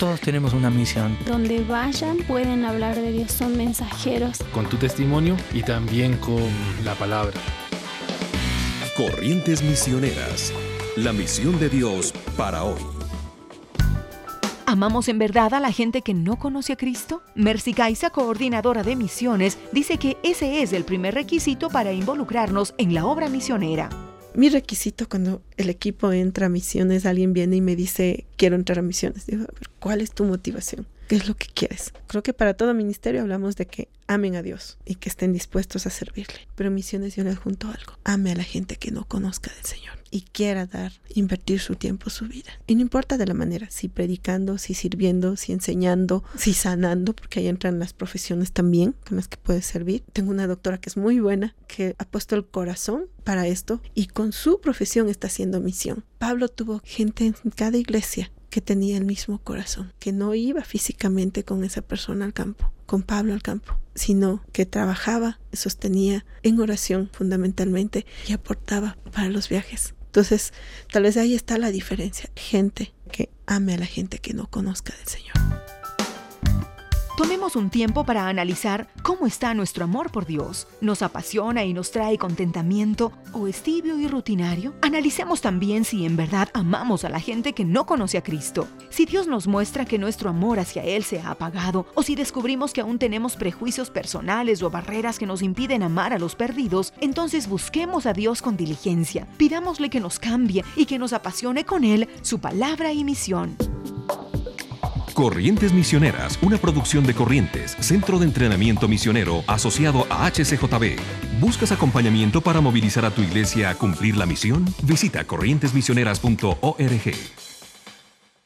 Todos tenemos una misión. Donde vayan pueden hablar de Dios, son mensajeros. Con tu testimonio y también con la palabra. Corrientes Misioneras, la misión de Dios para hoy. ¿Amamos en verdad a la gente que no conoce a Cristo? Mercy Kaisa, coordinadora de misiones, dice que ese es el primer requisito para involucrarnos en la obra misionera. Mi requisito cuando el equipo entra a misiones, alguien viene y me dice, quiero entrar a misiones. Digo, ¿cuál es tu motivación? ¿Qué es lo que quieres? Creo que para todo ministerio hablamos de que amen a Dios y que estén dispuestos a servirle. Pero misiones yo les junto algo. Ame a la gente que no conozca del Señor y quiera dar, invertir su tiempo, su vida. Y no importa de la manera, si predicando, si sirviendo, si enseñando, si sanando, porque ahí entran las profesiones también con las que puedes servir. Tengo una doctora que es muy buena, que ha puesto el corazón para esto y con su profesión está misión. Pablo tuvo gente en cada iglesia que tenía el mismo corazón, que no iba físicamente con esa persona al campo, con Pablo al campo, sino que trabajaba, sostenía en oración fundamentalmente y aportaba para los viajes. Entonces, tal vez ahí está la diferencia. Gente que ame a la gente que no conozca del Señor. Tomemos un tiempo para analizar cómo está nuestro amor por Dios. ¿Nos apasiona y nos trae contentamiento o es tibio y rutinario? Analicemos también si en verdad amamos a la gente que no conoce a Cristo. Si Dios nos muestra que nuestro amor hacia Él se ha apagado o si descubrimos que aún tenemos prejuicios personales o barreras que nos impiden amar a los perdidos, entonces busquemos a Dios con diligencia. Pidámosle que nos cambie y que nos apasione con Él su palabra y misión. Corrientes Misioneras, una producción de Corrientes, Centro de Entrenamiento Misionero asociado a HCJB. ¿Buscas acompañamiento para movilizar a tu iglesia a cumplir la misión? Visita corrientesmisioneras.org.